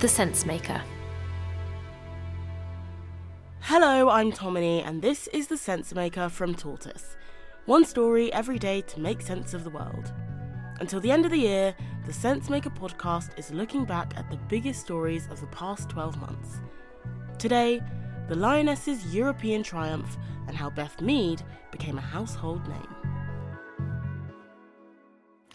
The Sense Maker. Hello, I'm Tomini, and this is The Sense Maker from Tortoise. One story every day to make sense of the world. Until the end of the year, the Sense Maker podcast is looking back at the biggest stories of the past 12 months. Today, the Lionesses' European triumph and how Beth Mead became a household name.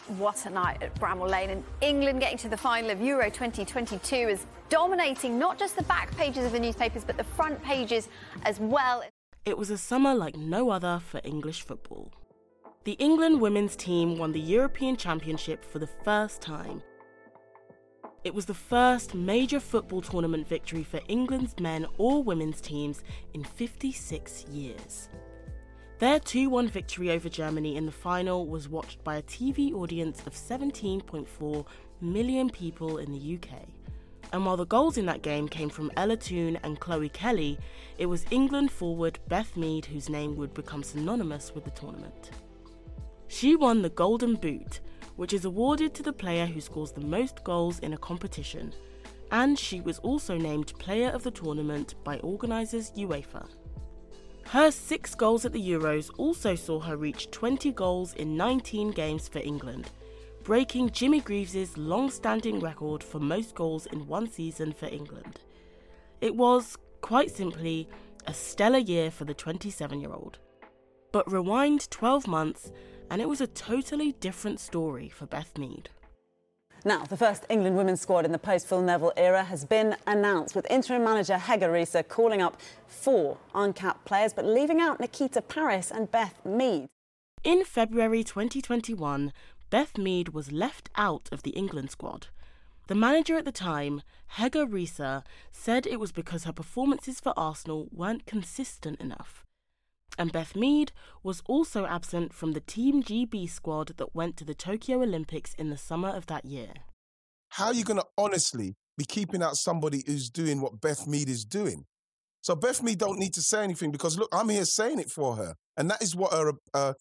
What a night at Bramall Lane. And England getting to the final of Euro 2022 is dominating not just the back pages of the newspapers, but the front pages as well. It was a summer like no other for English football. The England women's team won the European Championship for the first time. It was the first major football tournament victory for England's men or women's teams in 56 years. Their 2 1 victory over Germany in the final was watched by a TV audience of 17.4 million people in the UK. And while the goals in that game came from Ella Toone and Chloe Kelly, it was England forward Beth Mead whose name would become synonymous with the tournament. She won the Golden Boot, which is awarded to the player who scores the most goals in a competition, and she was also named Player of the Tournament by organisers UEFA. Her six goals at the Euros also saw her reach 20 goals in 19 games for England, breaking Jimmy Greaves' long standing record for most goals in one season for England. It was, quite simply, a stellar year for the 27 year old. But rewind 12 months, and it was a totally different story for Beth Mead. Now, the first England women's squad in the post Phil Neville era has been announced, with interim manager Hege Riise calling up four uncapped players, but leaving out Nikita Parris and Beth Mead. In February 2021, Beth Mead was left out of the England squad. The manager at the time, Hege Riise, said it was because her performances for Arsenal weren't consistent enough. And Beth Mead was also absent from the Team GB squad that went to the Tokyo Olympics in the summer of that year. How are you going to honestly be keeping out somebody who's doing what Beth Mead is doing? So Beth Mead don't need to say anything because look, I'm here saying it for her, and that is what her uh,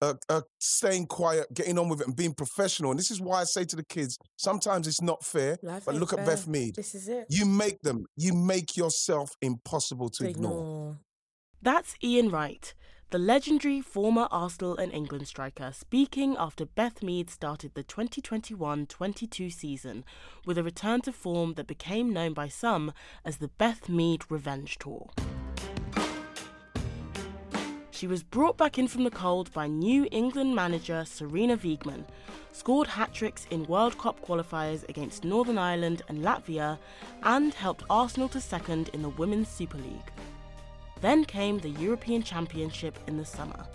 uh, uh, staying quiet, getting on with it, and being professional. And this is why I say to the kids, sometimes it's not fair, Life but ain't look at. Beth Mead. This is it. You make them. You make yourself impossible to To ignore. ignore. That's Ian Wright, the legendary former Arsenal and England striker, speaking after Beth Mead started the 2021 22 season with a return to form that became known by some as the Beth Mead Revenge Tour. She was brought back in from the cold by new England manager Sarina Wiegman, scored hat tricks in World Cup qualifiers against Northern Ireland and Latvia, and helped Arsenal to second in the Women's Super League. Then came the European Championship in the summer,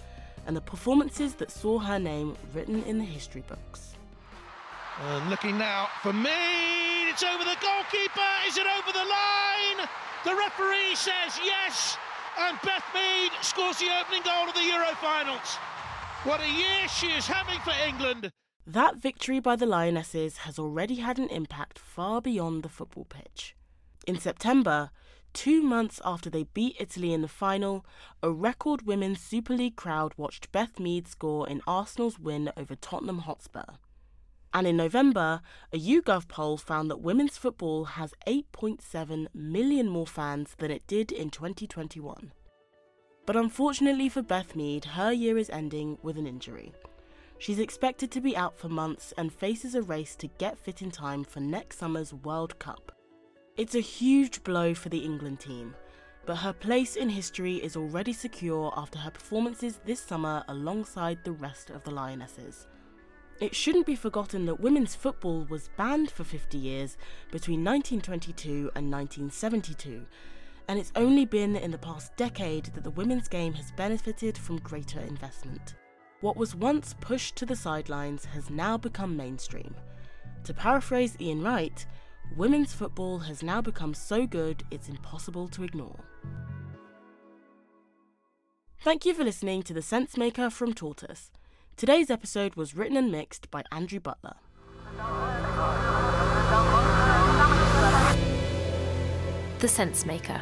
and the performances that saw her name written in the history books. And looking now for me, it's over the goalkeeper. Is it over the line? The referee says yes, and Beth Mead scores the opening goal of the Euro finals. What a year she is having for England. That victory by the Lionesses has already had an impact far beyond the football pitch. In September, two months after they beat Italy in the final, a record women's Super League crowd watched Beth Mead score in Arsenal's win over Tottenham Hotspur. And in November, a YouGov poll found that women's football has 8.7 million more fans than it did in 2021. But unfortunately for Beth Mead, her year is ending with an injury. She's expected to be out for months and faces a race to get fit in time for next summer's World Cup. It's a huge blow for the England team, but her place in history is already secure after her performances this summer alongside the rest of the Lionesses. It shouldn't be forgotten that women's football was banned for 50 years between 1922 and 1972, and it's only been in the past decade that the women's game has benefited from greater investment. What was once pushed to the sidelines has now become mainstream. To paraphrase Ian Wright, women's football has now become so good it's impossible to ignore. Thank you for listening to The Sensemaker from Tortoise. Today's episode was written and mixed by Andrew Butler. The Sensemaker.